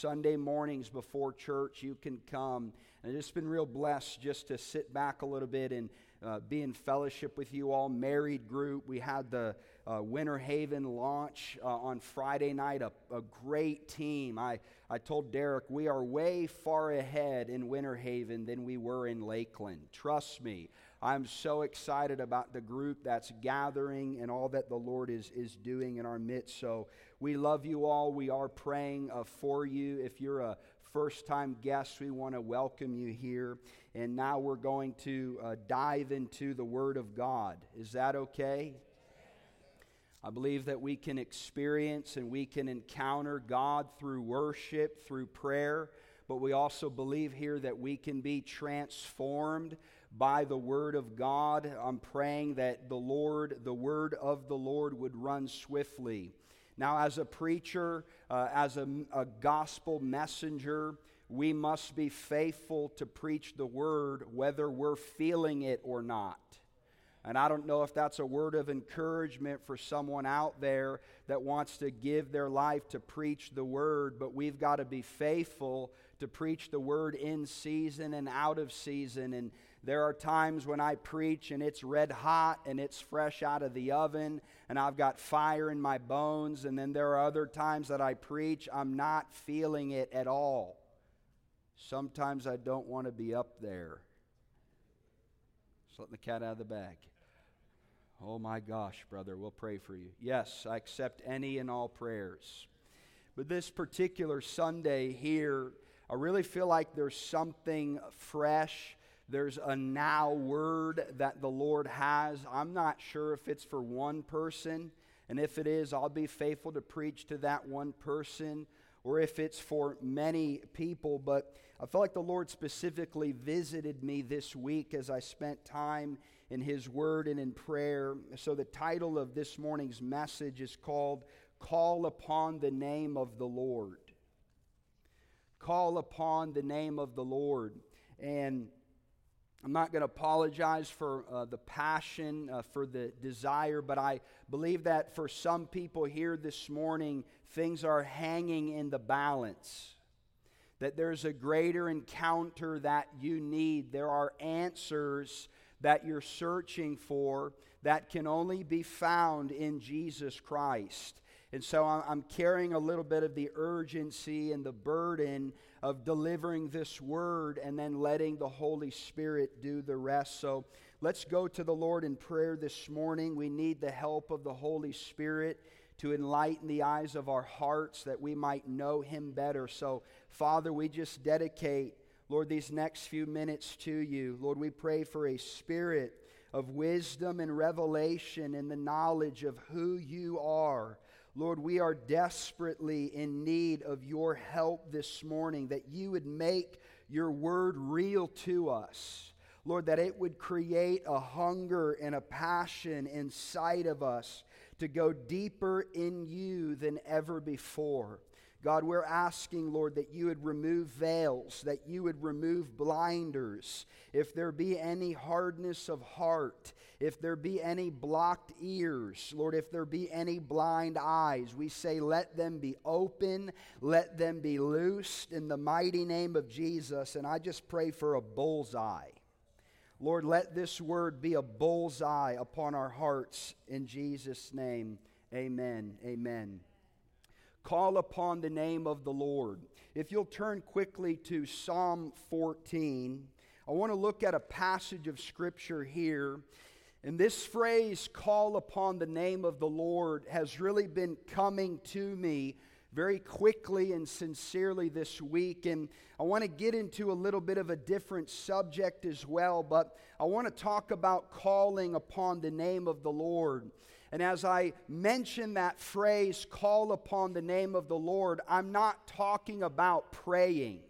Sunday mornings before church, you can come. And it's been real blessed just to sit back a little bit and uh, be in fellowship with you all. Married group. We had the uh, Winter Haven launch uh, on Friday night, a, a great team. I, I told Derek, we are way far ahead in Winter Haven than we were in Lakeland. Trust me. I'm so excited about the group that's gathering and all that the Lord is, is doing in our midst. So we love you all. We are praying uh, for you. If you're a first time guest, we want to welcome you here. And now we're going to uh, dive into the Word of God. Is that okay? I believe that we can experience and we can encounter God through worship, through prayer, but we also believe here that we can be transformed by the Word of God. I'm praying that the Lord, the Word of the Lord, would run swiftly now, as a preacher, uh, as a, a gospel messenger, we must be faithful to preach the word whether we're feeling it or not. And I don't know if that's a word of encouragement for someone out there that wants to give their life to preach the word, but we've got to be faithful to preach the word in season and out of season. And there are times when I preach and it's red hot and it's fresh out of the oven and I've got fire in my bones. And then there are other times that I preach, I'm not feeling it at all. Sometimes I don't want to be up there. Just letting the cat out of the bag. Oh my gosh, brother, we'll pray for you. Yes, I accept any and all prayers. But this particular Sunday here, I really feel like there's something fresh there's a now word that the Lord has. I'm not sure if it's for one person, and if it is, I'll be faithful to preach to that one person, or if it's for many people. But I feel like the Lord specifically visited me this week as I spent time in His Word and in prayer. So the title of this morning's message is called Call Upon the Name of the Lord. Call upon the name of the Lord. And I'm not going to apologize for uh, the passion, uh, for the desire, but I believe that for some people here this morning, things are hanging in the balance. That there's a greater encounter that you need. There are answers that you're searching for that can only be found in Jesus Christ. And so I'm carrying a little bit of the urgency and the burden of delivering this word and then letting the Holy Spirit do the rest. So let's go to the Lord in prayer this morning. We need the help of the Holy Spirit to enlighten the eyes of our hearts that we might know Him better. So, Father, we just dedicate, Lord, these next few minutes to you. Lord, we pray for a spirit of wisdom and revelation in the knowledge of who you are. Lord, we are desperately in need of your help this morning, that you would make your word real to us. Lord, that it would create a hunger and a passion inside of us to go deeper in you than ever before. God, we're asking, Lord, that you would remove veils, that you would remove blinders. If there be any hardness of heart, if there be any blocked ears, Lord, if there be any blind eyes, we say, let them be open, let them be loosed in the mighty name of Jesus. And I just pray for a bullseye. Lord, let this word be a bullseye upon our hearts in Jesus' name. Amen. Amen. Call upon the name of the Lord. If you'll turn quickly to Psalm 14, I want to look at a passage of Scripture here. And this phrase, call upon the name of the Lord, has really been coming to me very quickly and sincerely this week. And I want to get into a little bit of a different subject as well, but I want to talk about calling upon the name of the Lord. And as I mention that phrase, call upon the name of the Lord, I'm not talking about praying.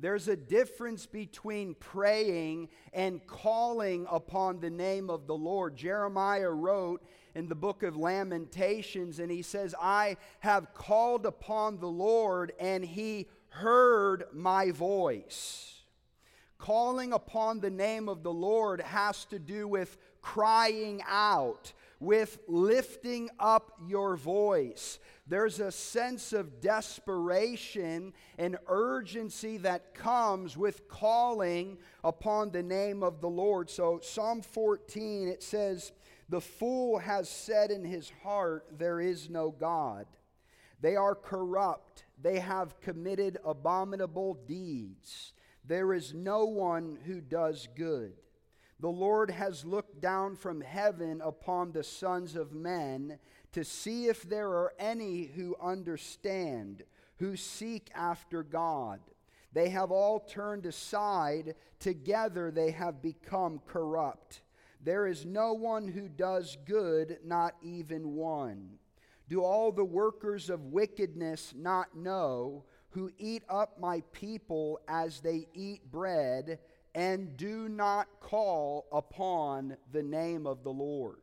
There's a difference between praying and calling upon the name of the Lord. Jeremiah wrote in the book of Lamentations, and he says, I have called upon the Lord, and he heard my voice. Calling upon the name of the Lord has to do with crying out, with lifting up your voice. There's a sense of desperation and urgency that comes with calling upon the name of the Lord. So, Psalm 14, it says, The fool has said in his heart, There is no God. They are corrupt, they have committed abominable deeds. There is no one who does good. The Lord has looked down from heaven upon the sons of men to see if there are any who understand, who seek after God. They have all turned aside, together they have become corrupt. There is no one who does good, not even one. Do all the workers of wickedness not know, who eat up my people as they eat bread, and do not call upon the name of the Lord?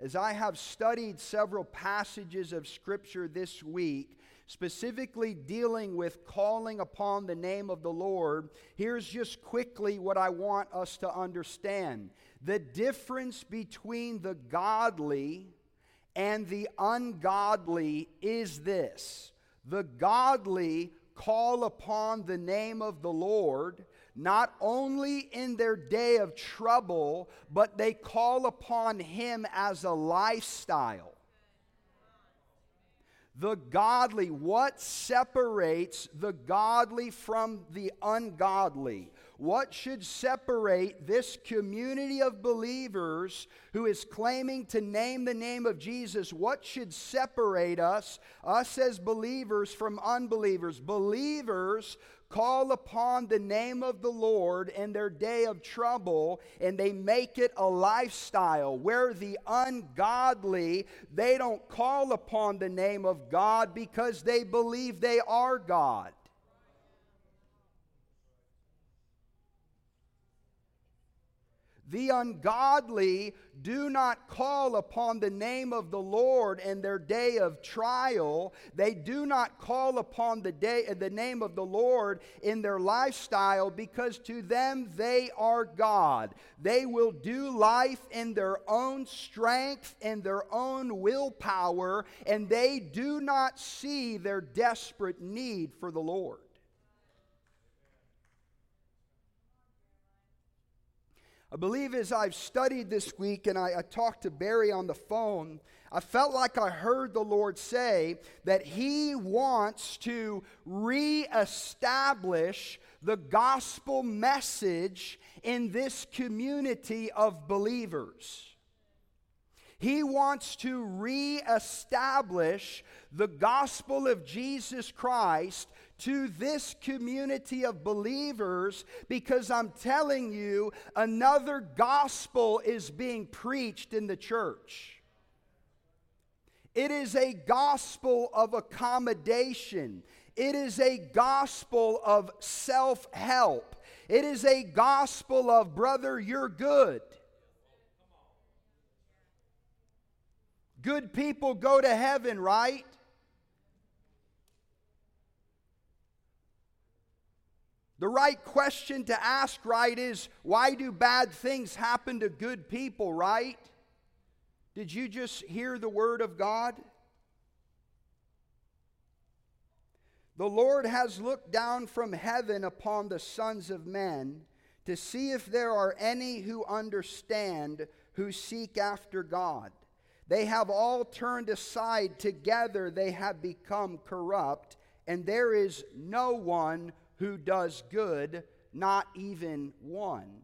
As I have studied several passages of Scripture this week, specifically dealing with calling upon the name of the Lord, here's just quickly what I want us to understand. The difference between the godly and the ungodly is this the godly call upon the name of the Lord not only in their day of trouble, but they call upon Him as a lifestyle. The godly, what separates the godly from the ungodly? What should separate this community of believers who is claiming to name the name of Jesus? What should separate us, us as believers, from unbelievers? Believers call upon the name of the Lord in their day of trouble and they make it a lifestyle. Where the ungodly, they don't call upon the name of God because they believe they are God. The ungodly do not call upon the name of the Lord in their day of trial. They do not call upon the, day, the name of the Lord in their lifestyle because to them they are God. They will do life in their own strength and their own willpower, and they do not see their desperate need for the Lord. I believe as I've studied this week and I, I, talked to Barry on the phone, I felt like I heard the Lord say that He wants to reestablish the gospel message in this community of believers. He wants to reestablish the gospel of Jesus Christ to this community of believers because I'm telling you, another gospel is being preached in the church. It is a gospel of accommodation. It is a gospel of self help. It is a gospel of, brother, you're good. Good people go to heaven, right? The right question to ask, right, is why do bad things happen to good people, right? Did you just hear the word of God? The Lord has looked down from heaven upon the sons of men to see if there are any who understand, who seek after God. They have all turned aside, together they have become corrupt, and there is no one who does good, not even one.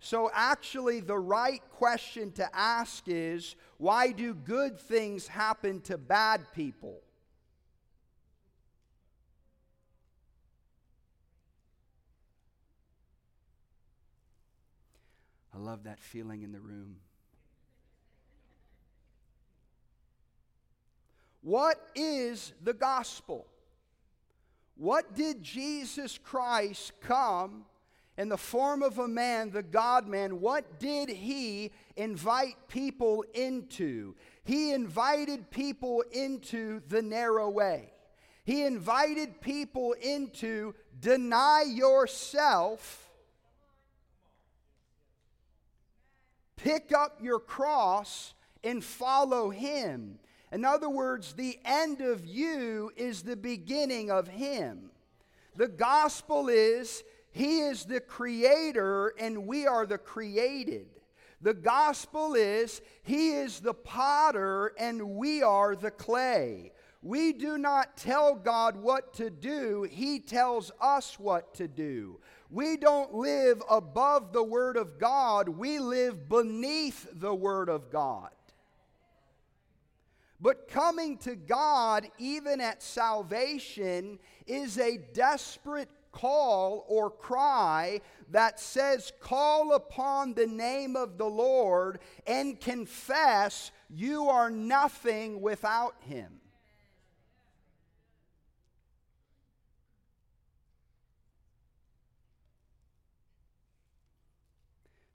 So, actually, the right question to ask is why do good things happen to bad people? I love that feeling in the room. What is the gospel? What did Jesus Christ come in the form of a man, the God man? What did he invite people into? He invited people into the narrow way. He invited people into deny yourself, pick up your cross, and follow him. In other words, the end of you is the beginning of him. The gospel is he is the creator and we are the created. The gospel is he is the potter and we are the clay. We do not tell God what to do, He tells us what to do. We don't live above the Word of God, we live beneath the Word of God. But coming to God, even at salvation, is a desperate call or cry that says, Call upon the name of the Lord and confess you are nothing without Him.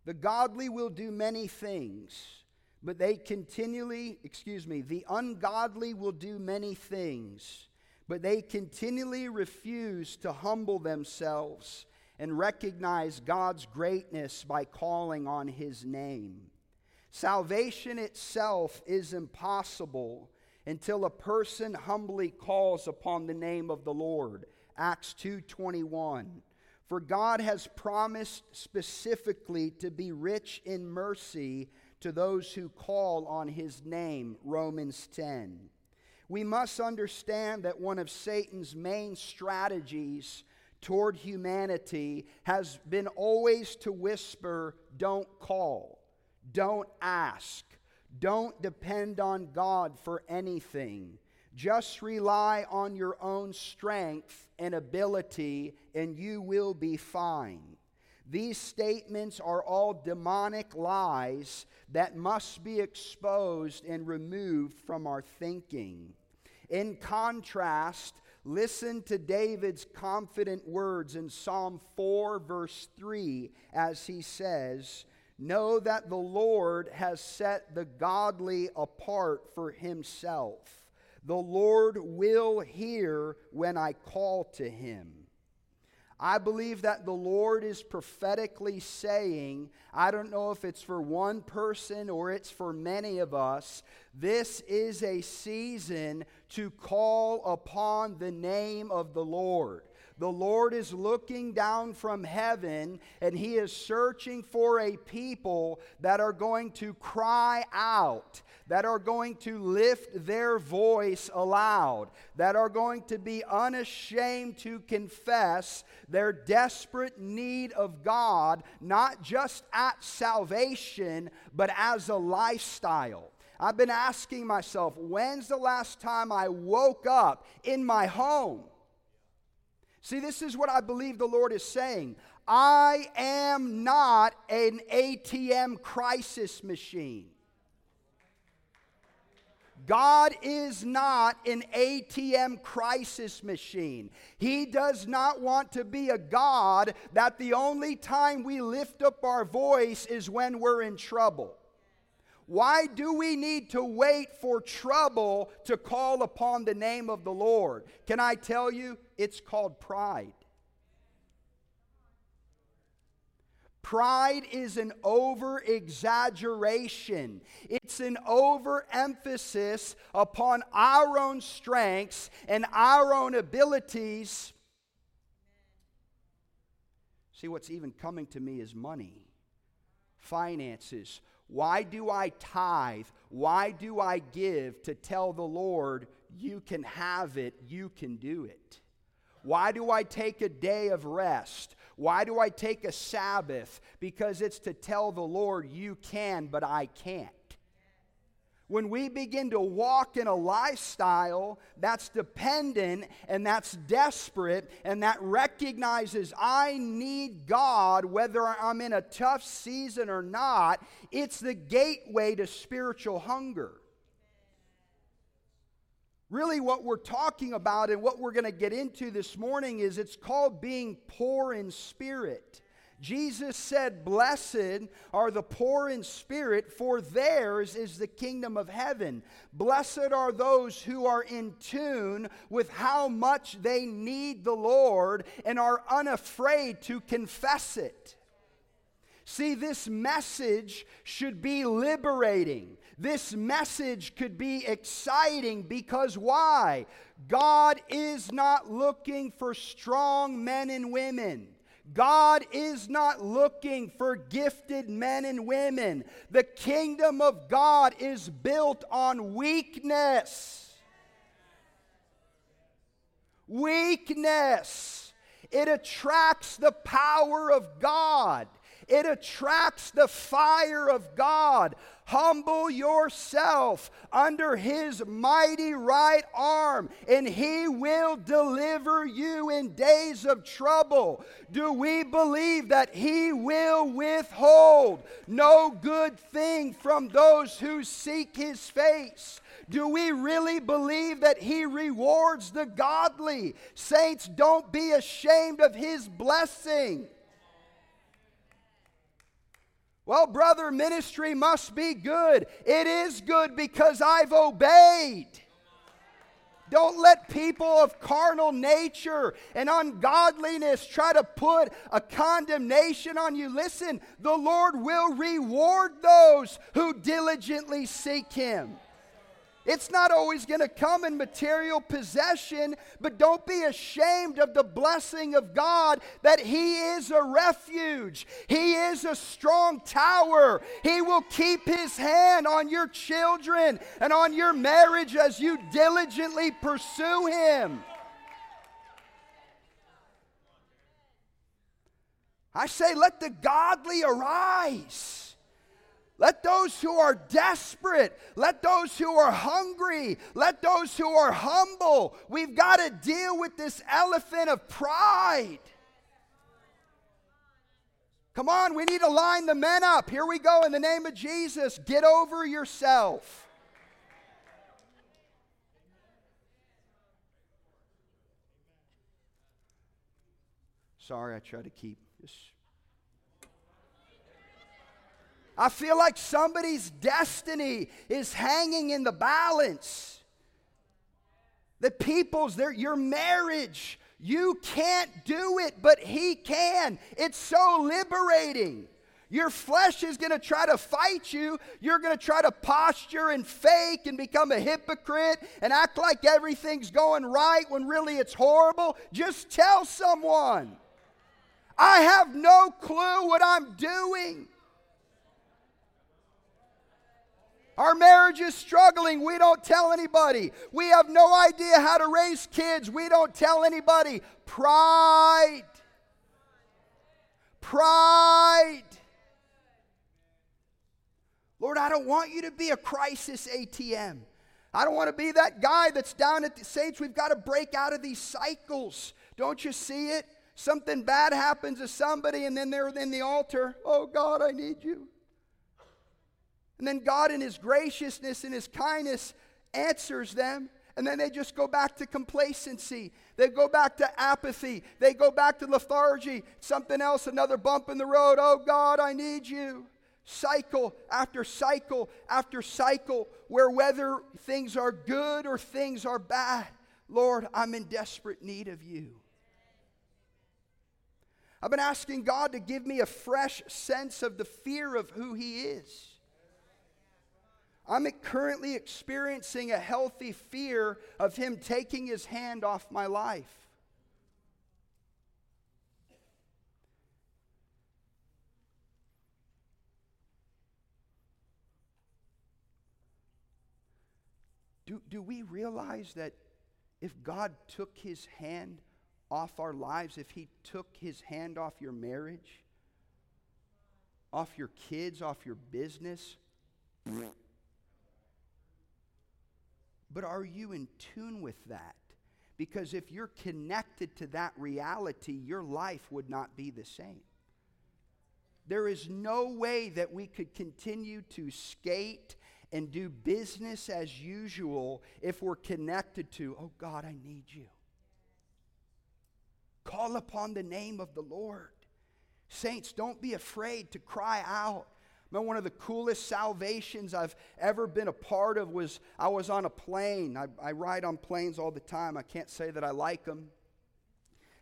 The godly will do many things, but they continually, excuse me, the ungodly will do many things, but they continually refuse to humble themselves and recognize God's greatness by calling on his name. Salvation itself is impossible until a person humbly calls upon the name of the Lord. Acts 2:21. For God has promised specifically to be rich in mercy to those who call on his name. Romans 10. We must understand that one of Satan's main strategies toward humanity has been always to whisper, don't call, don't ask, don't depend on God for anything. Just rely on your own strength and ability, and you will be fine. These statements are all demonic lies that must be exposed and removed from our thinking. In contrast, listen to David's confident words in Psalm 4, verse 3, as he says, Know that the Lord has set the godly apart for himself. The Lord will hear when I call to him. I believe that the Lord is prophetically saying, I don't know if it's for one person or it's for many of us, this is a season to call upon the name of the Lord. The Lord is looking down from heaven and He is searching for a people that are going to cry out, that are going to lift their voice aloud, that are going to be unashamed to confess their desperate need of God, not just at salvation, but as a lifestyle. I've been asking myself, when's the last time I woke up in my home? See, this is what I believe the Lord is saying. I am not an ATM crisis machine. God is not an ATM crisis machine. He does not want to be a God that the only time we lift up our voice is when we're in trouble. Why do we need to wait for trouble to call upon the name of the Lord? Can I tell you? It's called pride. Pride is an over exaggeration. It's an overemphasis upon our own strengths and our own abilities. See, what's even coming to me is money, finances, why do I tithe? Why do I give to tell the Lord, you can have it, you can do it? Why do I take a day of rest? Why do I take a Sabbath? Because it's to tell the Lord, you can, but I can't. When we begin to walk in a lifestyle that's dependent and that's desperate and that recognizes I need God whether I'm in a tough season or not, it's the gateway to spiritual hunger. Really, what we're talking about and what we're going to get into this morning is it's called being poor in spirit. Jesus said, Blessed are the poor in spirit, for theirs is the kingdom of heaven. Blessed are those who are in tune with how much they need the Lord and are unafraid to confess it. See, this message should be liberating. This message could be exciting because why? God is not looking for strong men and women. God is not looking for gifted men and women. The kingdom of God is built on weakness. Weakness. It attracts the power of God. It attracts the fire of God. Humble yourself under his mighty right arm, and he will deliver you in days of trouble. Do we believe that he will withhold no good thing from those who seek his face? Do we really believe that He rewards the godly? Saints, don't be ashamed of His blessing. Well, brother, ministry must be good. It is good because I've obeyed. Don't let people of carnal nature and ungodliness try to put a condemnation on you. Listen, the Lord will reward those who diligently seek Him. It's not always going to come in material possession, but don't be ashamed of the blessing of God that He is a refuge. He is a strong tower. He will keep His hand on your children and on your marriage as you diligently pursue Him. I say, let the godly arise. Let those who are desperate, let those who are hungry, let those who are humble. We've got to deal with this elephant of pride. Come on, we need to line the men up. Here we go in the name of Jesus. Get over yourself. Sorry, I try to keep this I feel like somebody's destiny is hanging in the balance. The people's, their, your marriage, you can't do it, but He can. It's so liberating. Your flesh is going to try to fight you. You're going to try to posture and fake and become a hypocrite and act like everything's going right when really it's horrible. Just tell someone. I have no clue what I'm doing. Our marriage is struggling. We don't tell anybody. We have no idea how to raise kids. We don't tell anybody. Pride. Pride. Lord, I don't want you to be a crisis ATM. I don't want to be that guy that's down at the saints. We've got to break out of these cycles. Don't you see it? Something bad happens to somebody, and then they're in the altar. Oh, God, I need you. And then God, in His graciousness and His kindness, answers them. And then they just go back to complacency. They go back to apathy. They go back to lethargy. Something else, another bump in the road. Oh God, I need you. Cycle after cycle after cycle, where whether things are good or things are bad, Lord, I'm in desperate need of you. I've been asking God to give me a fresh sense of the fear of who He is. I'm currently experiencing a healthy fear of Him taking His hand off my life. Do, do we realize that if God took His hand off our lives, if He took His hand off your marriage, off your kids, off your business, but are you in tune with that? Because if you're connected to that reality, your life would not be the same. There is no way that we could continue to skate and do business as usual if we're connected to, oh God, I need you. Call upon the name of the Lord. Saints, don't be afraid to cry out. Remember, one of the coolest salvations I've ever been a part of was I was on a plane. I, I ride on planes all the time. I can't say that I like them.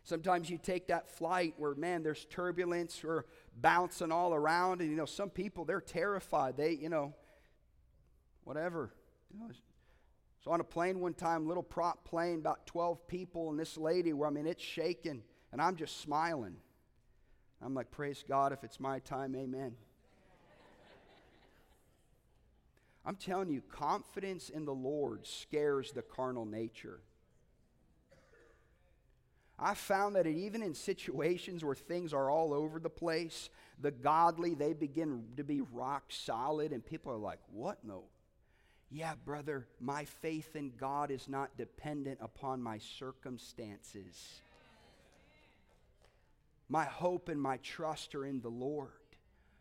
Sometimes you take that flight where, man, there's turbulence or bouncing all around. And, you know, some people, they're terrified. They, you know, whatever. You know, so on a plane one time, little prop plane, about 12 people, and this lady, where I mean, it's shaking, and I'm just smiling. I'm like, praise God, if it's my time, amen. I'm telling you, confidence in the Lord scares the carnal nature. I found that even in situations where things are all over the place, the godly, they begin to be rock solid, and people are like, What no? Yeah, brother, my faith in God is not dependent upon my circumstances. My hope and my trust are in the Lord.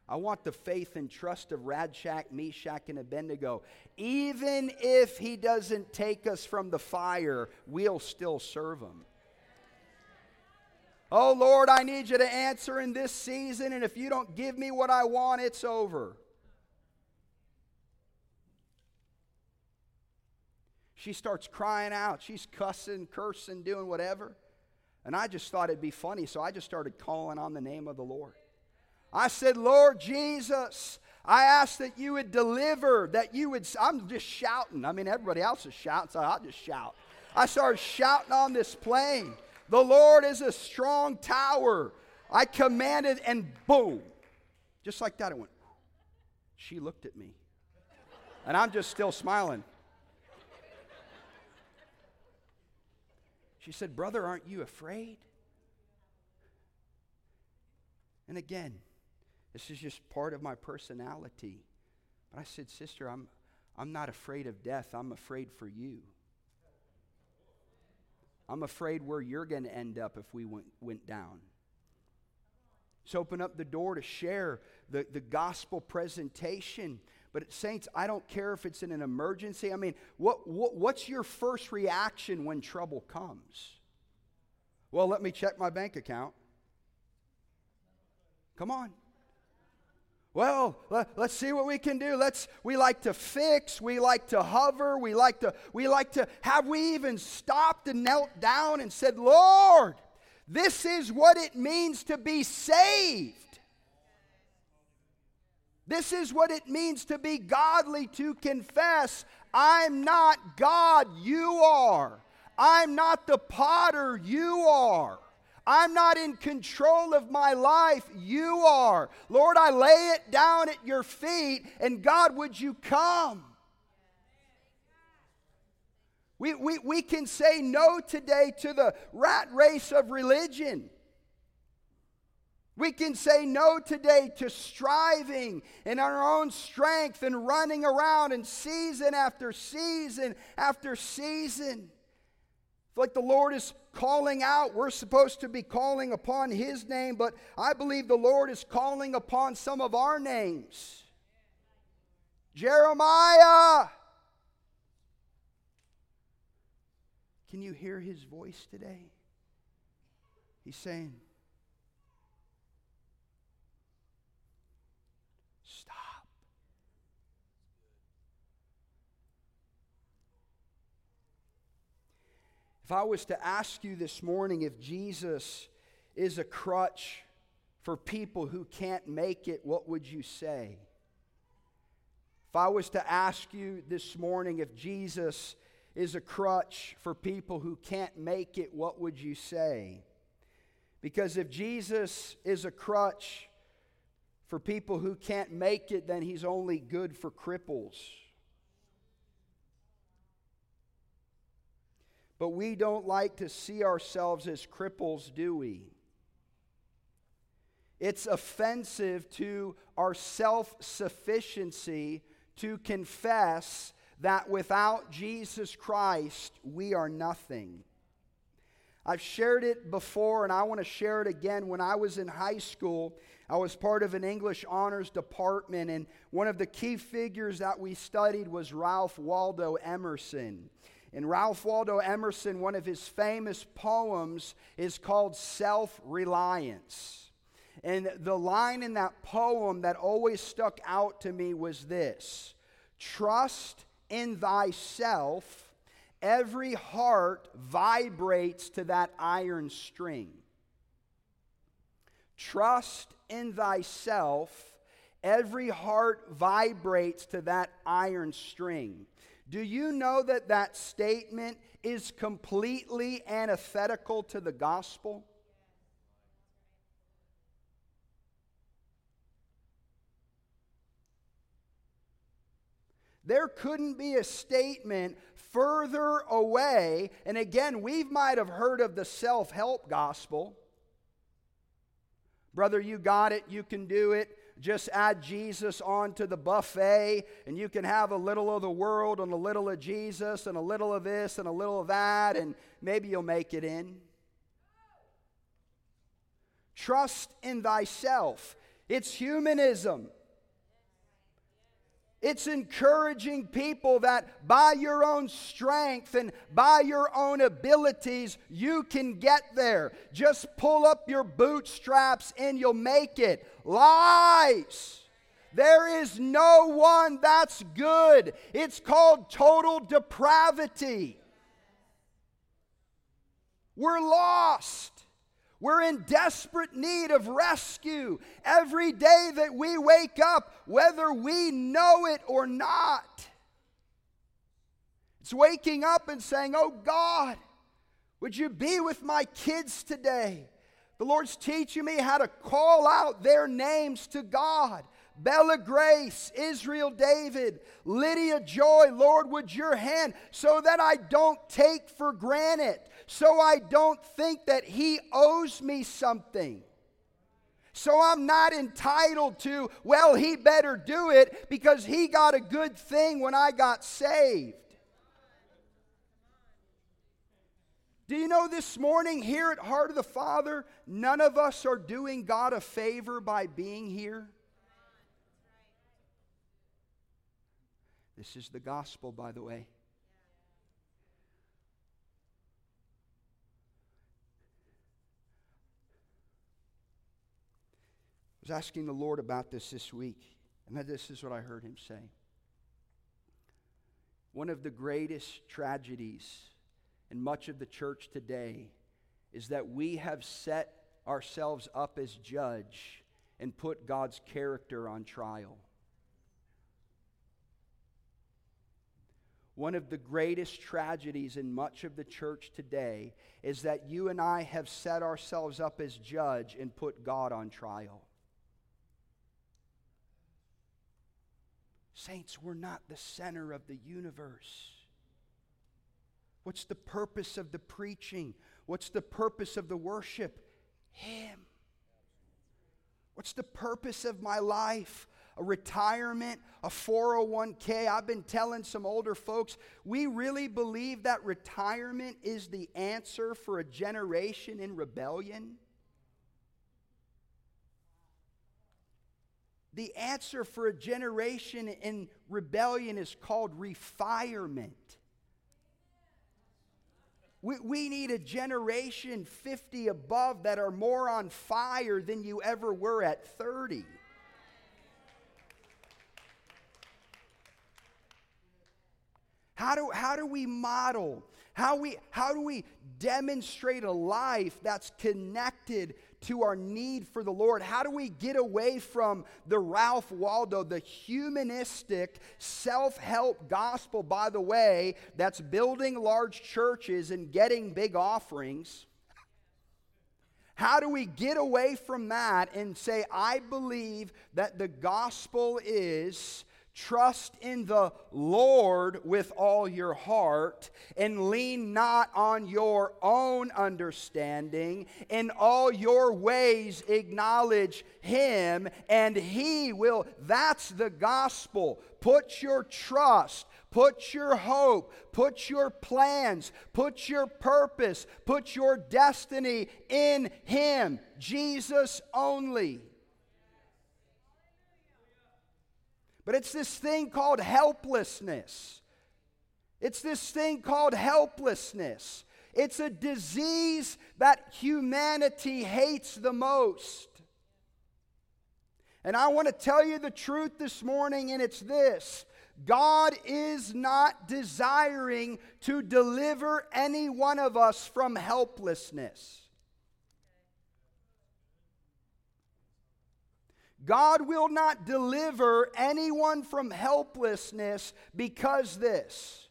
I want the faith and trust of Shadrach, Meshach, and Abednego. Even if he doesn't take us from the fire, we'll still serve him. Oh Lord, I need you to answer in this season, and if you don't give me what I want, it's over. She starts crying out. She's cussing, cursing, doing whatever. And I just thought it'd be funny, so I just started calling on the name of the Lord. I said, Lord Jesus, I ask that you would deliver, that you would. I'm just shouting. I mean, everybody else is shouting, so I'll just shout. I started shouting on this plane. The Lord is a strong tower. I commanded, and boom. Just like that, it went. She looked at me. And I'm just still smiling. She said, Brother, aren't you afraid? And again, this is just part of my personality. But I said, Sister, I'm, I'm not afraid of death, I'm afraid for you. I'm afraid where you're going to end up if we went, went down. So open up the door to share the, the gospel presentation. But, saints, I don't care if it's in an emergency. I mean, what, what, what's your first reaction when trouble comes? Well, let me check my bank account. Come on. Well, let, us see what we can do. Let's we like to fix, we like to hover, we like to we like to have we even stopped and knelt down and said, "Lord, this is what it means to be saved." This is what it means to be godly, to confess, I'm not God, you are. I'm not the potter, you are. I'm not in control of my life. You are. Lord, I lay it down at your feet, and God, would you come? We, we, we can say no today to the rat race of religion. We can say no today to striving in our own strength and running around and season after season after season like the Lord is calling out. We're supposed to be calling upon His name, but I believe the Lord is calling upon some of our names. Jeremiah! Can you hear His voice today? He's saying, If I was to ask you this morning if Jesus is a crutch for people who can't make it, what would you say? If I was to ask you this morning if Jesus is a crutch for people who can't make it, what would you say? Because if Jesus is a crutch for people who can't make it, then he's only good for cripples. But we don't like to see ourselves as cripples, do we? It's offensive to our self sufficiency to confess that without Jesus Christ, we are nothing. I've shared it before and I want to share it again. When I was in high school, I was part of an English honors department, and one of the key figures that we studied was Ralph Waldo Emerson. And Ralph Waldo Emerson, one of his famous poems is called Self Reliance. And the line in that poem that always stuck out to me was this Trust in thyself, every heart vibrates to that iron string. Trust in thyself, Every heart vibrates to that iron string. Do you know that that statement is completely antithetical to the gospel? There couldn't be a statement further away. And again, we might have heard of the self help gospel. Brother, you got it, you can do it. Just add Jesus onto the buffet, and you can have a little of the world and a little of Jesus and a little of this and a little of that, and maybe you'll make it in. Trust in thyself. It's humanism. It's encouraging people that by your own strength and by your own abilities, you can get there. Just pull up your bootstraps and you'll make it. Lies. There is no one that's good. It's called total depravity. We're lost. We're in desperate need of rescue every day that we wake up, whether we know it or not. It's waking up and saying, Oh God, would you be with my kids today? The Lord's teaching me how to call out their names to God. Bella Grace, Israel David, Lydia Joy, Lord, would your hand, so that I don't take for granted so I don't think that he owes me something. So I'm not entitled to, well, he better do it because he got a good thing when I got saved. Do you know this morning here at Heart of the Father, none of us are doing God a favor by being here? This is the gospel, by the way. Was asking the Lord about this this week, and this is what I heard him say. One of the greatest tragedies in much of the church today is that we have set ourselves up as judge and put God's character on trial. One of the greatest tragedies in much of the church today is that you and I have set ourselves up as judge and put God on trial. Saints, we're not the center of the universe. What's the purpose of the preaching? What's the purpose of the worship? Him. What's the purpose of my life? A retirement, a 401k. I've been telling some older folks, we really believe that retirement is the answer for a generation in rebellion. The answer for a generation in rebellion is called refirement. We, we need a generation 50 above that are more on fire than you ever were at 30. How do, how do we model? How, we, how do we demonstrate a life that's connected to our need for the Lord? How do we get away from the Ralph Waldo, the humanistic self help gospel, by the way, that's building large churches and getting big offerings? How do we get away from that and say, I believe that the gospel is Trust in the Lord with all your heart and lean not on your own understanding. In all your ways, acknowledge Him, and He will. That's the gospel. Put your trust, put your hope, put your plans, put your purpose, put your destiny in Him, Jesus only. But it's this thing called helplessness. It's this thing called helplessness. It's a disease that humanity hates the most. And I want to tell you the truth this morning, and it's this God is not desiring to deliver any one of us from helplessness. God will not deliver anyone from helplessness because this.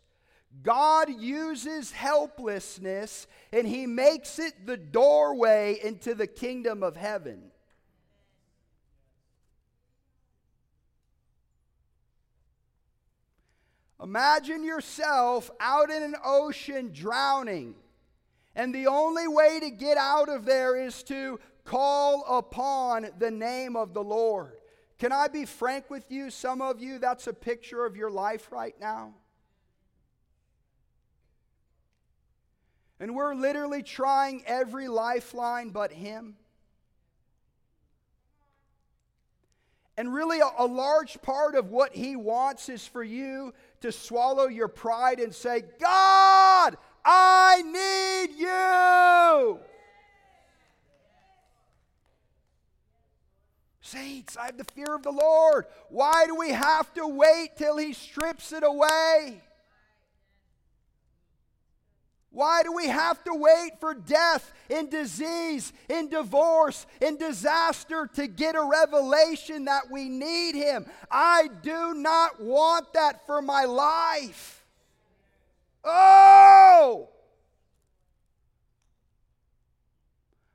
God uses helplessness and he makes it the doorway into the kingdom of heaven. Imagine yourself out in an ocean drowning, and the only way to get out of there is to call upon the name of the Lord. Can I be frank with you? Some of you, that's a picture of your life right now. And we're literally trying every lifeline but Him. And really, a, a, large part of what He wants is for you to swallow your pride and say, God, I need you. Saints, I have the fear of the Lord. Why do we have to wait till He strips it away? Why do we have to wait for death and disease and divorce and disaster to get a revelation that we need Him? I do not want that for my life. Oh!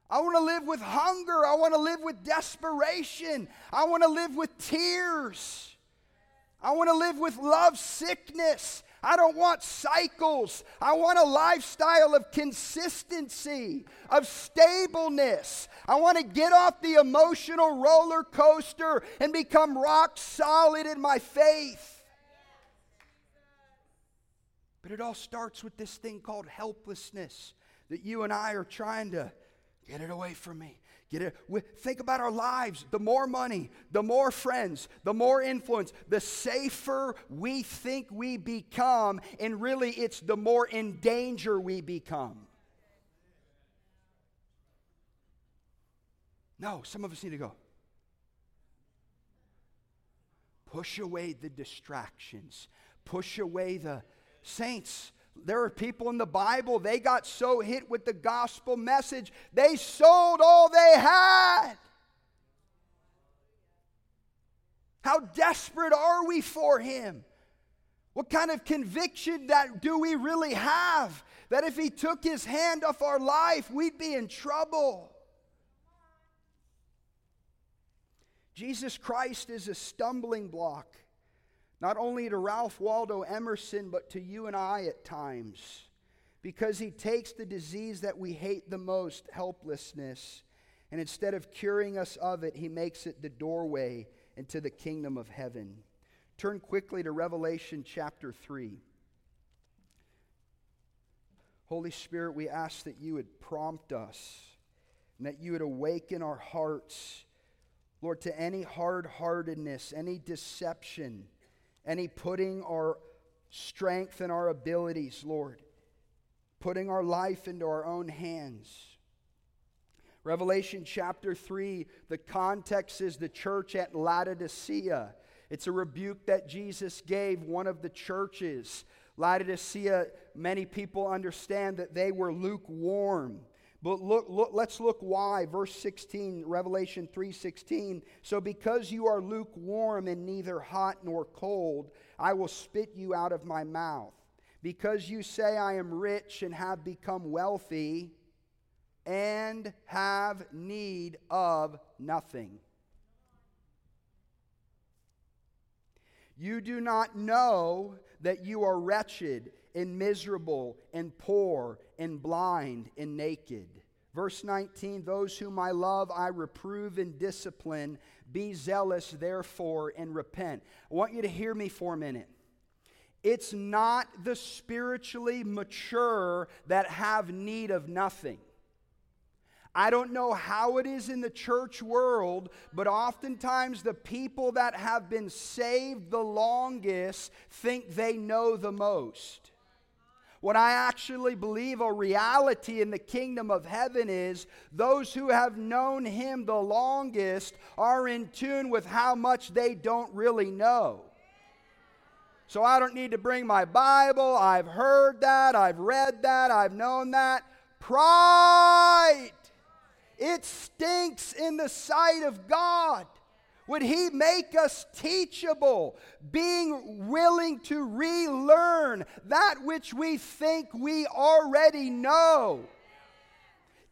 I want to live with hunger. I want to live with desperation. I want to live with tears. I want to live with love sickness. I don't want cycles. I want a lifestyle of consistency, of stableness. I want to get off the emotional roller coaster and become rock solid in my faith. But it all starts with this thing called helplessness that you and I are trying to get it away from me. Get it. Think about our lives. The more money, the more friends, the more influence, the safer we think we become. And really, it's the more in danger we become. No, some of us need to go. Push away the distractions. Push away the saints. There are people in the Bible, they got so hit with the gospel message, they sold all they had. How desperate are we for him? What kind of conviction that do we really have that if he took his hand off our life, we'd be in trouble? Jesus Christ is a stumbling block not only to Ralph Waldo Emerson, but to you and I at times, because he takes the disease that we hate the most, helplessness, and instead of curing us of it, he makes it the doorway into the kingdom of heaven. Turn quickly to Revelation chapter 3. Holy Spirit, we ask that you would prompt us and that you would awaken our hearts, Lord, to any hard heartedness, any deception any putting our strength and our abilities, Lord, putting our life into our own hands. Revelation chapter 3, the context is the church at Laodicea. It's a rebuke that Jesus gave one of the churches. Laodicea, many people understand that they were lukewarm. But look, look, let's look why. Verse 16, Revelation 3:16. So because you are lukewarm and neither hot nor cold, I will spit you out of my mouth. Because you say I am rich and have become wealthy and have need of nothing. You do not know that you are wretched and miserable and poor and blind and naked. Verse 19 Those whom I love, I reprove and discipline. Be zealous, therefore, and repent. I want you to hear me for a minute. It's not the spiritually mature that have need of nothing. I don't know how it is in the church world, but oftentimes the people that have been saved the longest think they know the most. What I actually believe a reality in the kingdom of heaven is those who have known him the longest are in tune with how much they don't really know. So I don't need to bring my Bible. I've heard that. I've read that. I've known that. Pride. It stinks in the sight of God Would He make us teachable, being willing to relearn that which we think we already know?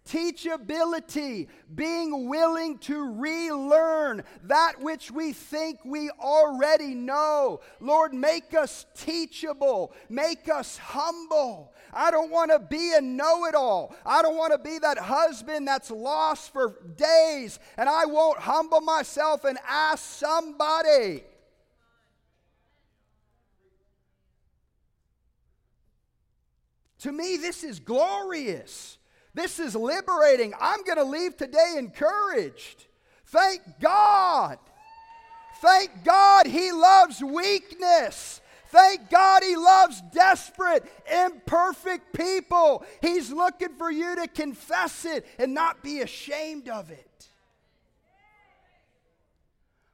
teachability, being willing to relearn that which we think we already know. Lord, make us teachable, make us humble. I don't want to be a know it all. I don't want to be that husband that's lost for days and I won't humble myself and ask somebody. To me, this is glorious. This is liberating. I'm going to leave today encouraged. Thank God. Thank God He loves weakness. Thank God He loves desperate, imperfect people. He's looking for you to confess it and not be ashamed of it.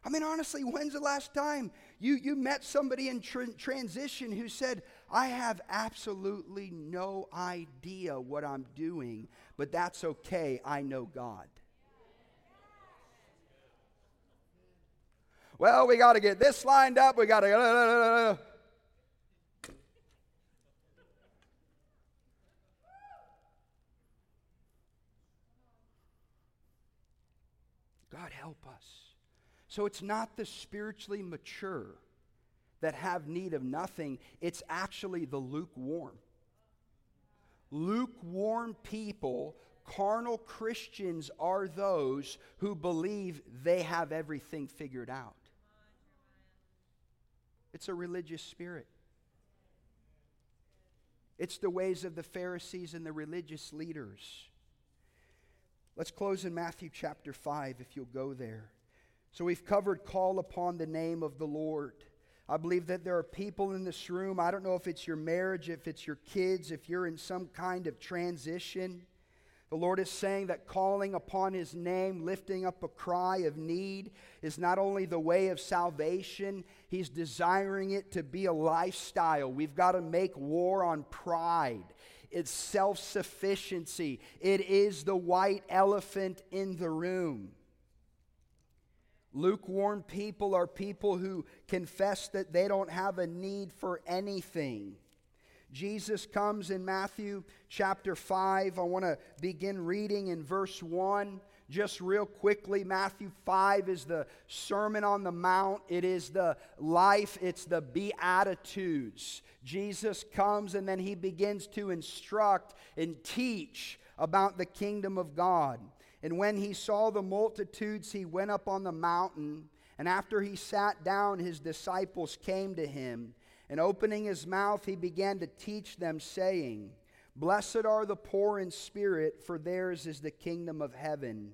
I mean, honestly, when's the last time you, you met somebody in tr- transition who said, I have absolutely no idea what I'm doing, but that's okay. I know God. Well, we got to get this lined up. We got to. God help us. So it's not the spiritually mature that have need of nothing, it's actually the lukewarm. Lukewarm people, carnal Christians, are those who believe they have everything figured out. It's a religious spirit. It's the ways of the Pharisees and the religious leaders. Let's close in Matthew chapter 5, if you'll go there. So we've covered call upon the name of the Lord. I believe that there are people in this room. I don't know if it's your marriage, if it's your kids, if you're in some kind of transition. The Lord is saying that calling upon His name, lifting up a cry of need, is not only the way of salvation, He's desiring it to be a lifestyle. We've got to make war on pride. It's self sufficiency. It is the white elephant in the room. Lukewarm people are people who confess that they don't have a need for anything. Jesus comes in Matthew chapter 5. I want to begin reading in verse 1. Just real quickly, Matthew 5 is the Sermon on the Mount. It is the life, it's the Beatitudes. Jesus comes and then he begins to instruct and teach about the kingdom of God. And when he saw the multitudes, he went up on the mountain. And after he sat down, his disciples came to him. And opening his mouth, he began to teach them, saying, Blessed are the poor in spirit, for theirs is the kingdom of heaven.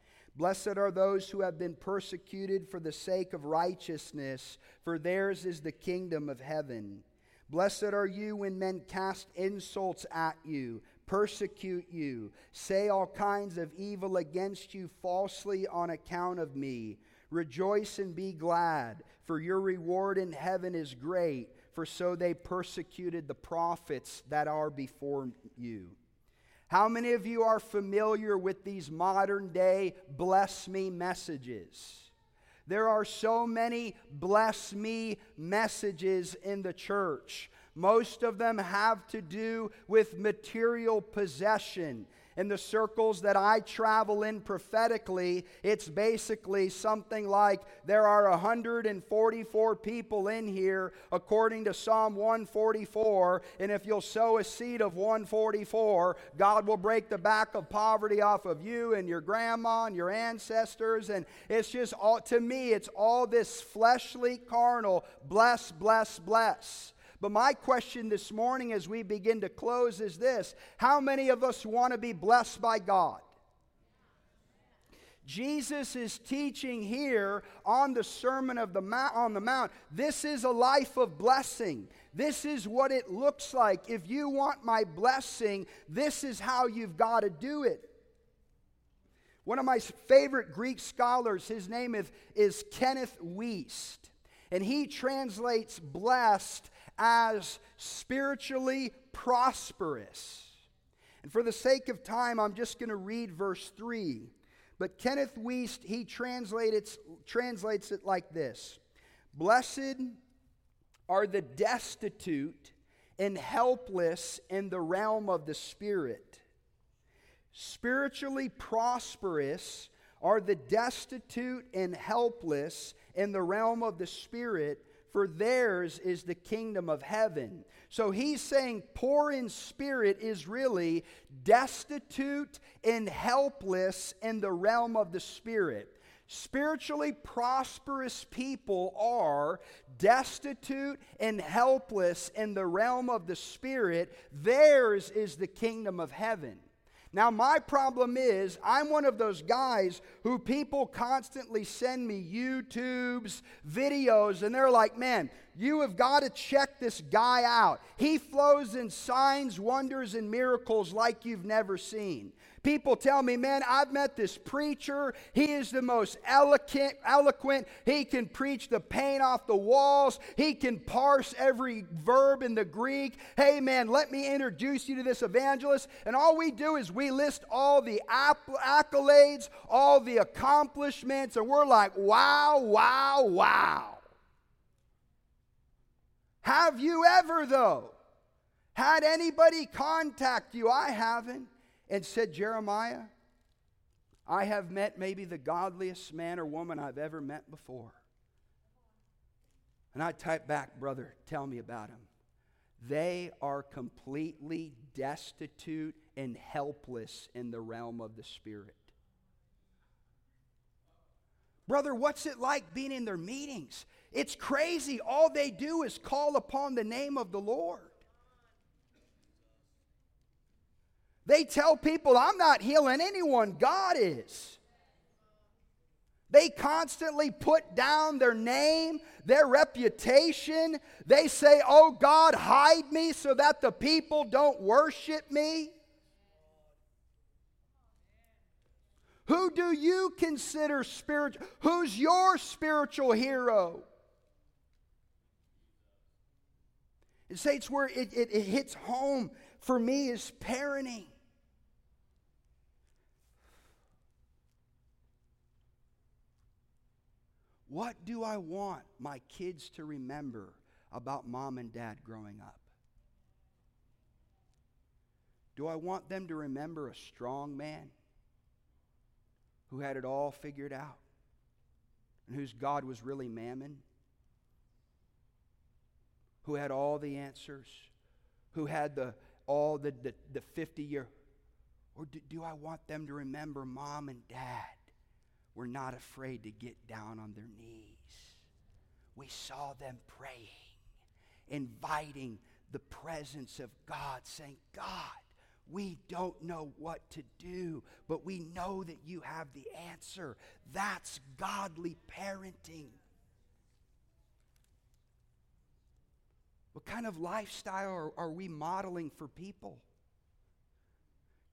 Blessed are those who have been persecuted for the sake of righteousness, for theirs is the kingdom of heaven. Blessed are you when men cast insults at you, persecute you, say all kinds of evil against you falsely on account of me. Rejoice and be glad, for your reward in heaven is great, for so they persecuted the prophets that are before you. How many of you are familiar with these modern day bless me messages? There are so many bless me messages in the church. Most of them have to do with material possession in the circles that I travel in prophetically, it's basically something like there are 144 people in here according to Psalm 144. And if you'll sow a seed of 144, God will break the back of poverty off of you and your grandma and your ancestors. And it's just all, to me, it's all this fleshly, carnal, bless, bless, bless. But my question this morning as we begin to close is this How many of us want to be blessed by God? Jesus is teaching here on the Sermon of the Mount, on the Mount. This is a life of blessing. This is what it looks like. If you want my blessing, this is how you've got to do it. One of my favorite Greek scholars, his name is, is Kenneth Wuest, and he translates blessed as spiritually prosperous. And for the sake of time, I'm just going to read verse 3. But Kenneth Wuest, he translates, translates it like this Blessed are the destitute and helpless in the realm of the Spirit. Spiritually prosperous are the destitute and helpless in the realm of the Spirit, for theirs is the kingdom of heaven. So he's saying poor in spirit is really destitute and helpless in the realm of the Spirit. Spiritually prosperous people are destitute and helpless in the realm of the Spirit. Theirs is the kingdom of heaven. Now, my problem is, I'm one of those guys who people constantly send me YouTubes, videos, and they're like, man, you have got to check this guy out. He flows in signs, wonders, and miracles like you've never seen. People tell me, man, I've met this preacher. He is the most eloquent, eloquent. He can preach the paint off the walls. He can parse every verb in the Greek. Hey, man, let me introduce you to this evangelist. And all we do is we list all the accolades, all the accomplishments, and we're like, wow, wow, wow. Have you ever, though, had anybody contact you? I haven't and said, Jeremiah, I have met maybe the godliest man or woman I've ever met before. And I type back, brother, tell me about him. They are completely destitute and helpless in the realm of the Spirit. Brother, what's it like being in their meetings? It's crazy. All they do is call upon the name of the Lord. They tell people, I'm not healing anyone, God is. They constantly put down their name, their reputation. They say, Oh God, hide me so that the people don't worship me. Who do you consider spiritual? Who's your spiritual hero? It says where it, it, it hits home for me is parenting. What do I want my kids to remember about mom and dad growing up? Do I want them to remember a strong man who had it all figured out and whose God was really mammon? Who had all the answers? Who had the all the, the, the 50 year or do, do I want them to remember mom and dad were not afraid to get down on their knees. We saw them praying, inviting the presence of God, saying, God, we don't know what to do, but we know that you have the answer. That's godly parenting. What kind of lifestyle are, are we modeling for people?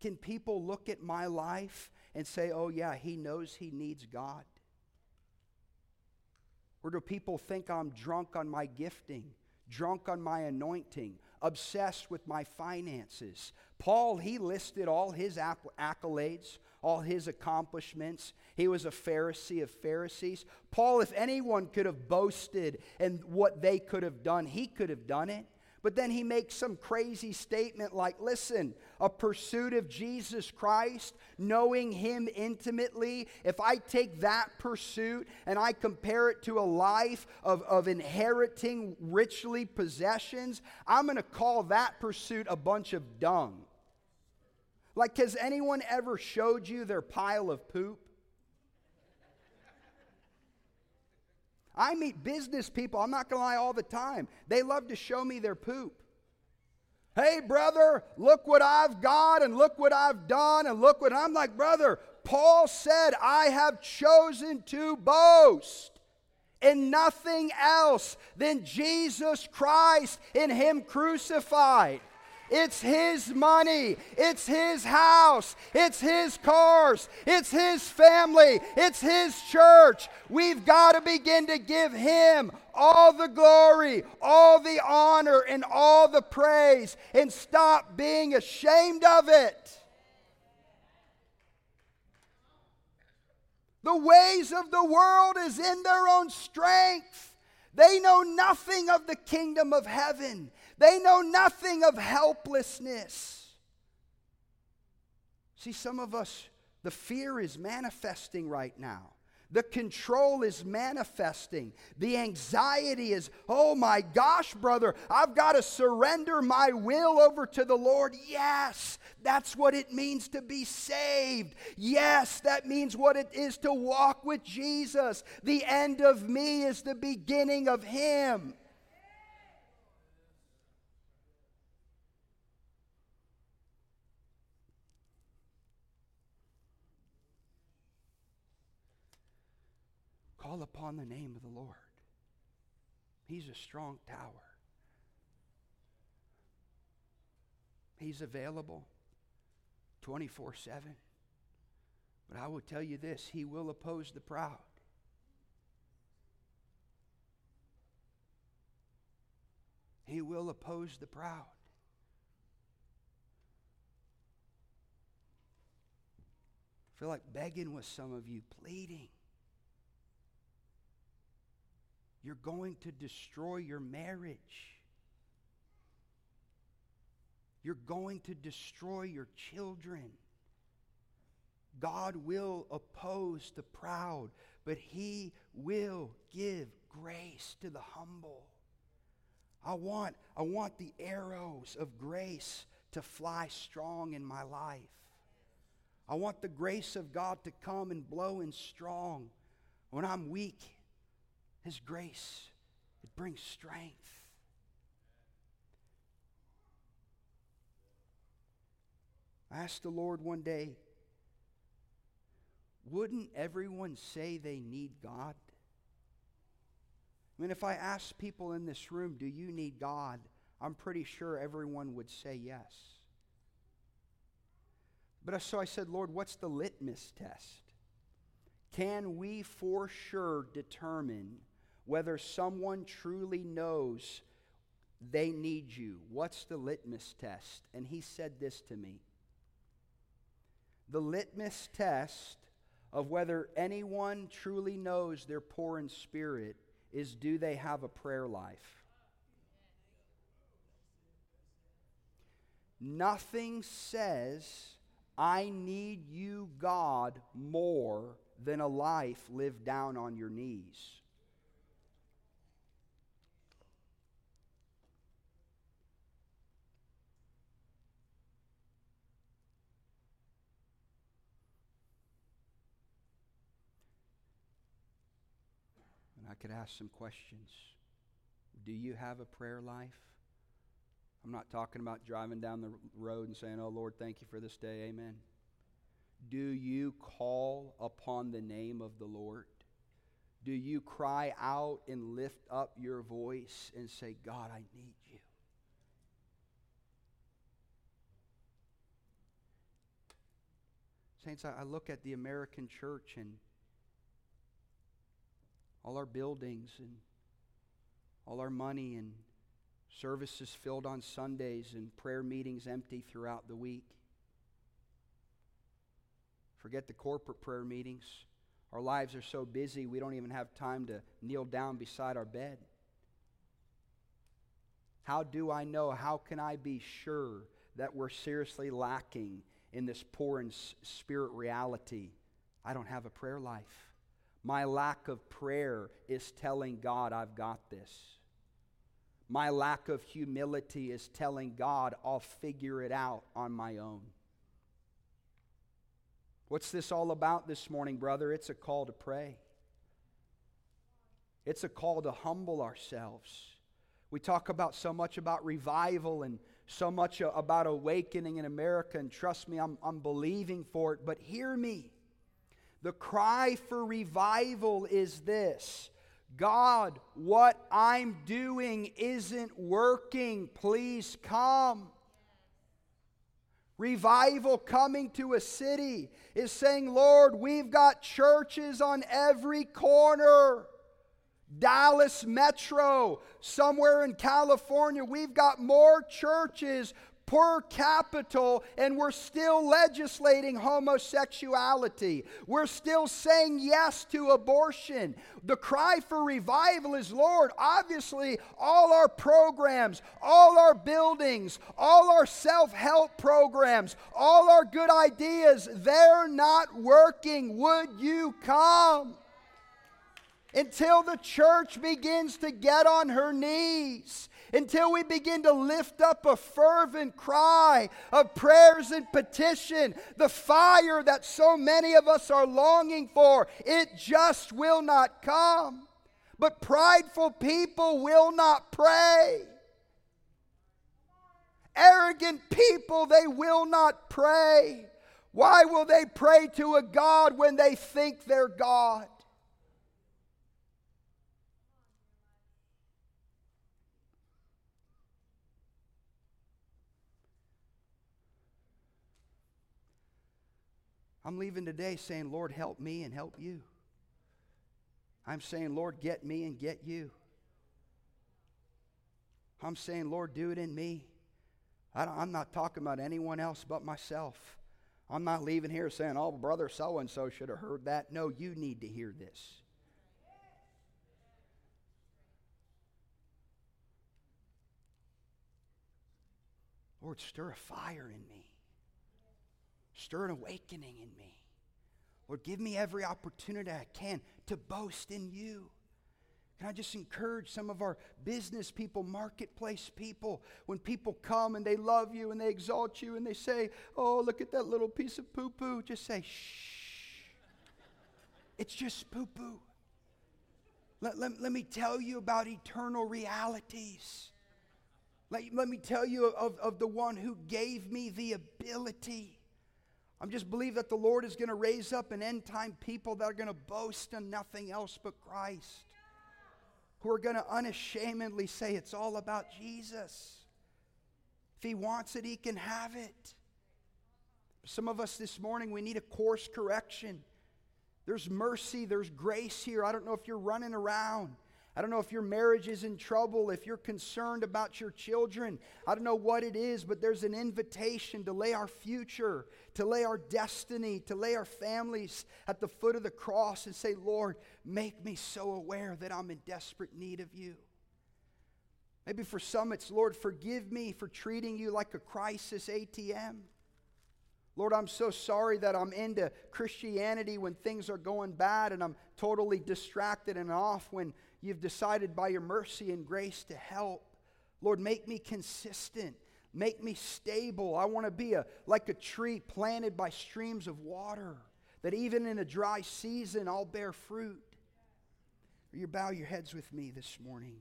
Can people look at my life and say, oh, yeah, he knows he needs God? Or do people think I'm drunk on my gifting, drunk on my anointing, obsessed with my finances? Paul, he listed all his accolades, all his accomplishments. He was a Pharisee of Pharisees. Paul, if anyone could have boasted in what they could have done, he could have done it. But then he makes some crazy statement like, listen, a pursuit of Jesus Christ, knowing him intimately, if I take that pursuit and I compare it to a life of, of inheriting richly possessions, I'm going to call that pursuit a bunch of dung. Like, has anyone ever showed you their pile of poop? I meet business people, I'm not going to lie, all the time. They love to show me their poop. Hey, brother, look what I've got and look what I've done and look what I'm like, brother, Paul said, I have chosen to boast in nothing else than Jesus Christ in Him crucified. It's His money. It's His house. It's His cars. It's His family. It's His church. We've got to begin to give Him all the glory, all the honor, and all the praise and stop being ashamed of it. The ways of the world is in their own strength. They know nothing of the kingdom of heaven. They know nothing of helplessness. See, some of us, the fear is manifesting right now. The control is manifesting. The anxiety is, oh my gosh, brother, I've got to surrender my will over to the Lord. Yes, that's what it means to be saved. Yes, that means what it is to walk with Jesus. The end of me is the beginning of Him. Call upon the name of the Lord. He's a strong tower. He's available 24 7. But I will tell you this He will oppose the proud. He will oppose the proud. I feel like begging with some of you, pleading. You're going to destroy your marriage. You're going to destroy your children. God will oppose the proud, but He will give grace to the humble. I want, I want the arrows of grace to fly strong in my life. I want the grace of God to come and blow in strong when I'm weak his grace, it brings strength. I asked the Lord one day, wouldn't everyone say they need God? I mean, if I ask people in this room, do you need God? I'm pretty sure everyone would say yes. But so I said, Lord, what's the litmus test? Can we for sure determine whether someone truly knows they need you. What's the litmus test? And he said this to me The litmus test of whether anyone truly knows they're poor in spirit is do they have a prayer life? Nothing says, I need you, God, more than a life lived down on your knees. Could ask some questions. Do you have a prayer life? I'm not talking about driving down the road and saying, Oh Lord, thank you for this day. Amen. Do you call upon the name of the Lord? Do you cry out and lift up your voice and say, God, I need you? Saints, I look at the American church and all our buildings and all our money and services filled on Sundays and prayer meetings empty throughout the week. Forget the corporate prayer meetings. Our lives are so busy, we don't even have time to kneel down beside our bed. How do I know? How can I be sure that we're seriously lacking in this poor in spirit reality? I don't have a prayer life. My lack of prayer is telling God, I've got this. My lack of humility is telling God, I'll figure it out on my own. What's this all about this morning, brother? It's a call to pray. It's a call to humble ourselves. We talk about so much about revival and so much about awakening in America, and trust me, I'm, I'm believing for it. But hear me The cry for revival is this God, what I'm doing isn't working. Please come. Revival coming to a city is saying, Lord, we've got churches on every corner. Dallas Metro, somewhere in California, we've got more churches per capita, and we're still legislating homosexuality. We're still saying yes to abortion. The cry for revival is Lord, obviously, all our programs, all our buildings, all our self help programs, all our good ideas, they're not working. Would you come? Until the church begins to get on her knees until we begin to lift up a fervent cry of prayers and petition, the fire that so many of us are longing for, it just will not come. But prideful people will not pray. Arrogant people, they will not pray. Why will they pray to a God when they think they're God? I'm leaving today saying, Lord, help me and help you. I'm saying, Lord, get me and get you. I'm saying, Lord, do it in me. I am not talking about anyone else but myself. I'm not leaving here saying, oh, brother so and so should have heard that. No, you need to hear this. Lord, stir a fire in me. Stir an awakening in me. Lord, give me every opportunity I can to boast in you. Can I just encourage some of our business people, marketplace people, when people come and they love you and they exalt you and they say, Oh, look at that little piece of poo poo, just say, Shh. It's just poo poo. Let, let, let me tell you about eternal realities. Let, let me tell you of, of the one who gave me the ability I'm just believe that the Lord is going to raise up an end time people that are going to boast in nothing else but Christ. Who are going to unashamedly say it's all about Jesus. If he wants it, he can have it. Some of us this morning, we need a course correction. There's mercy, there's grace here. I don't know if you're running around I don't know if your marriage is in trouble, if you're concerned about your children. I don't know what it is, but there's an invitation to lay our future, to lay our destiny, to lay our families at the foot of the cross and say, Lord, make me so aware that I'm in desperate need of you. Maybe for some, it's, Lord, forgive me for treating you like a crisis ATM. Lord, I'm so sorry that I'm into Christianity when things are going bad and I'm totally distracted and off when you've decided by your mercy and grace to help. Lord, make me consistent. Make me stable. I want to be a, like a tree planted by streams of water, that even in a dry season I'll bear fruit. You bow your heads with me this morning?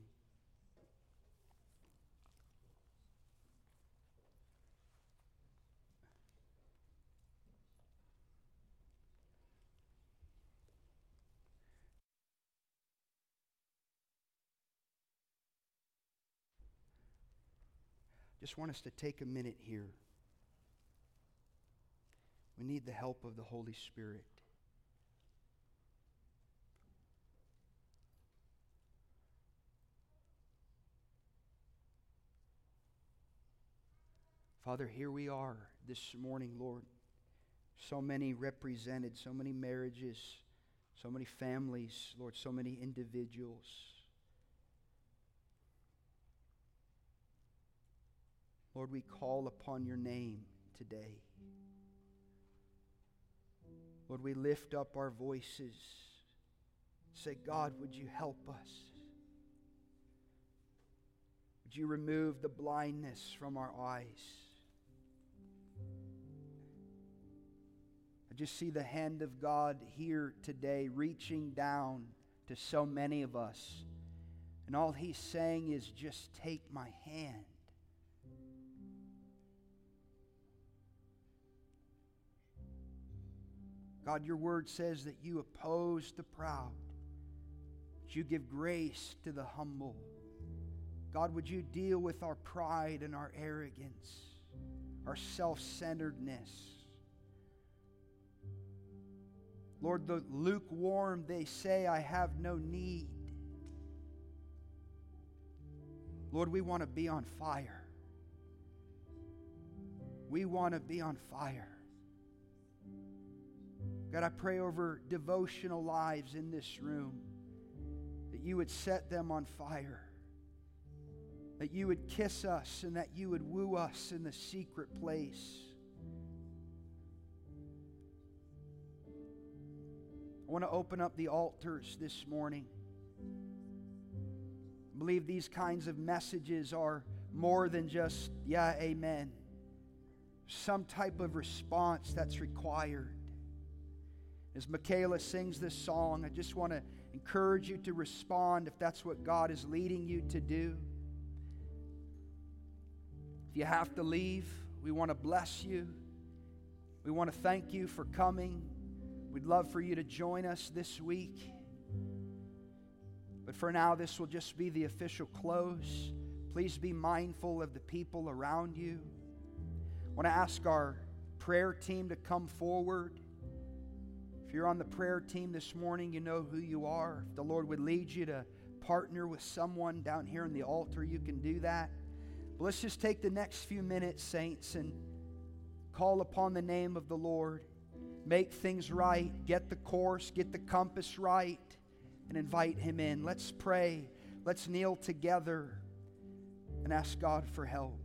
Just want us to take a minute here. We need the help of the Holy Spirit. Father, here we are this morning, Lord. So many represented, so many marriages, so many families, Lord, so many individuals. Lord, we call upon your name today. Lord, we lift up our voices. Say, God, would you help us? Would you remove the blindness from our eyes? I just see the hand of God here today reaching down to so many of us. And all he's saying is just take my hand. God, your word says that you oppose the proud, that you give grace to the humble. God, would you deal with our pride and our arrogance, our self centeredness? Lord, the lukewarm, they say, I have no need. Lord, we want to be on fire. We want to be on fire. God, I pray over devotional lives in this room that you would set them on fire, that you would kiss us, and that you would woo us in the secret place. I want to open up the altars this morning. I believe these kinds of messages are more than just, yeah, amen. Some type of response that's required. As Michaela sings this song, I just want to encourage you to respond if that's what God is leading you to do. If you have to leave, we want to bless you. We want to thank you for coming. We'd love for you to join us this week. But for now, this will just be the official close. Please be mindful of the people around you. I want to ask our prayer team to come forward. If you're on the prayer team this morning, you know who you are. If the Lord would lead you to partner with someone down here in the altar, you can do that. But let's just take the next few minutes, saints, and call upon the name of the Lord. Make things right, get the course, get the compass right, and invite Him in. Let's pray. Let's kneel together and ask God for help.